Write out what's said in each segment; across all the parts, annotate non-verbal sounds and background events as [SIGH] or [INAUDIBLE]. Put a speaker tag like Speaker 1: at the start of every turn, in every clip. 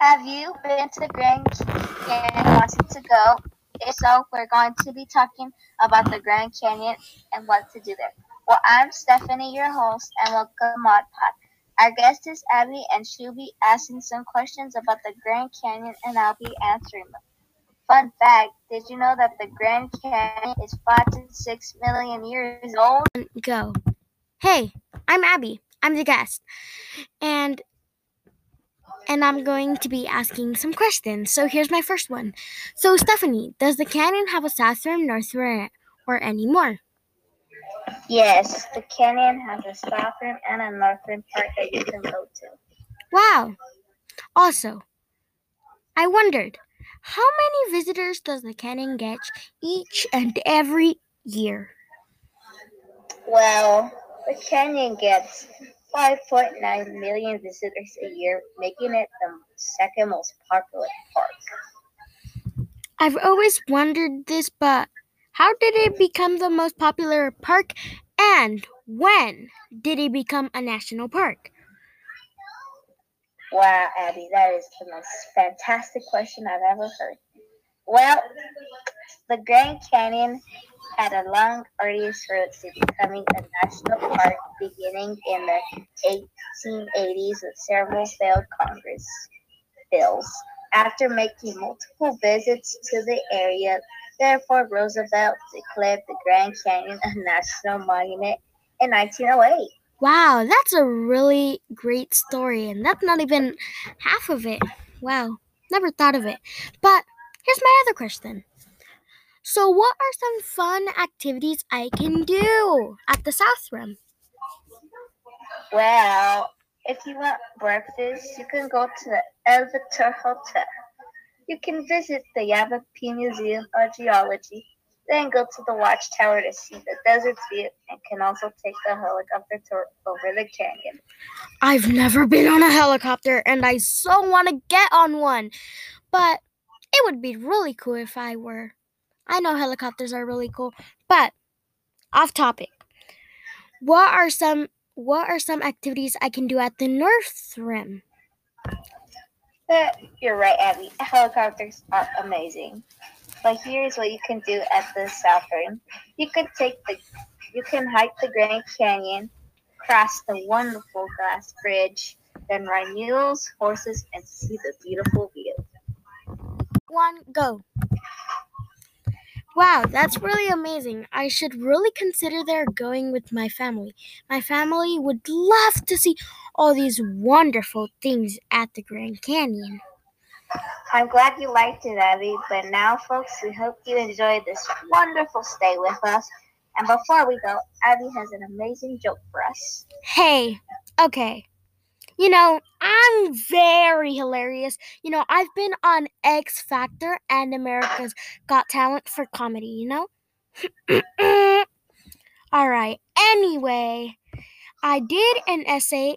Speaker 1: Have you been to the Grand Canyon and wanted to go? If so, we're going to be talking about the Grand Canyon and what to do there. Well, I'm Stephanie, your host, and welcome to Pod. Our guest is Abby, and she'll be asking some questions about the Grand Canyon, and I'll be answering them. Fun fact Did you know that the Grand Canyon is 5 to 6 million years old?
Speaker 2: Go. Hey, I'm Abby. I'm the guest. And and I'm going to be asking some questions. So here's my first one. So Stephanie, does the canyon have a south rim, north rim, or any more?
Speaker 1: Yes, the canyon has a south rim and a north rim part that you can go to.
Speaker 2: Wow. Also, I wondered, how many visitors does the canyon get each and every year?
Speaker 1: Well, the canyon gets 5.9 million visitors a year, making it the second most popular park.
Speaker 2: I've always wondered this, but how did it become the most popular park and when did it become a national park?
Speaker 1: Wow, Abby, that is the most fantastic question I've ever heard. Well, the Grand Canyon had a long, arduous road to becoming a national park beginning in the 1880s with several failed Congress bills. After making multiple visits to the area, Theodore Roosevelt declared the Grand Canyon a national monument in 1908.
Speaker 2: Wow, that's a really great story, and that's not even half of it. Wow, never thought of it. But here's my other question. So, what are some fun activities I can do at the South Rim?
Speaker 1: Well, if you want breakfast, you can go to the El Tovar Hotel. You can visit the Yavapai Museum of Geology, then go to the watchtower to see the desert view and can also take the helicopter tour over the canyon.
Speaker 2: I've never been on a helicopter and I so want to get on one. But it would be really cool if I were. I know helicopters are really cool, but off topic. What are some what are some activities I can do at the North Rim?
Speaker 1: Uh, you're right, Abby. Helicopters are amazing. But here's what you can do at the South Rim. You can take the you can hike the Grand Canyon, cross the wonderful glass bridge, then ride mules, horses, and see the beautiful view.
Speaker 2: One go. Wow, that's really amazing. I should really consider there going with my family. My family would love to see all these wonderful things at the Grand Canyon.
Speaker 1: I'm glad you liked it, Abby. But now, folks, we hope you enjoyed this wonderful stay with us. And before we go, Abby has an amazing joke for us.
Speaker 2: Hey, okay. You know, I'm very hilarious. You know, I've been on X Factor and America's Got Talent for comedy, you know? [CLEARS THROAT] All right. Anyway, I did an essay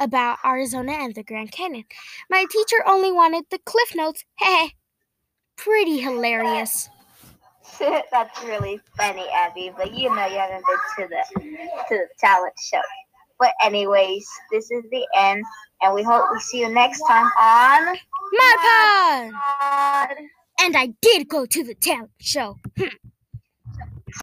Speaker 2: about Arizona and the Grand Canyon. My teacher only wanted the cliff notes. [LAUGHS] Hey, pretty hilarious. [LAUGHS]
Speaker 1: That's really funny, Abby. But you know you haven't been to the to the talent show. But anyways, this is the end, and we hope we see you next time on
Speaker 2: Mod Pod. And I did go to the talent show. Hmm.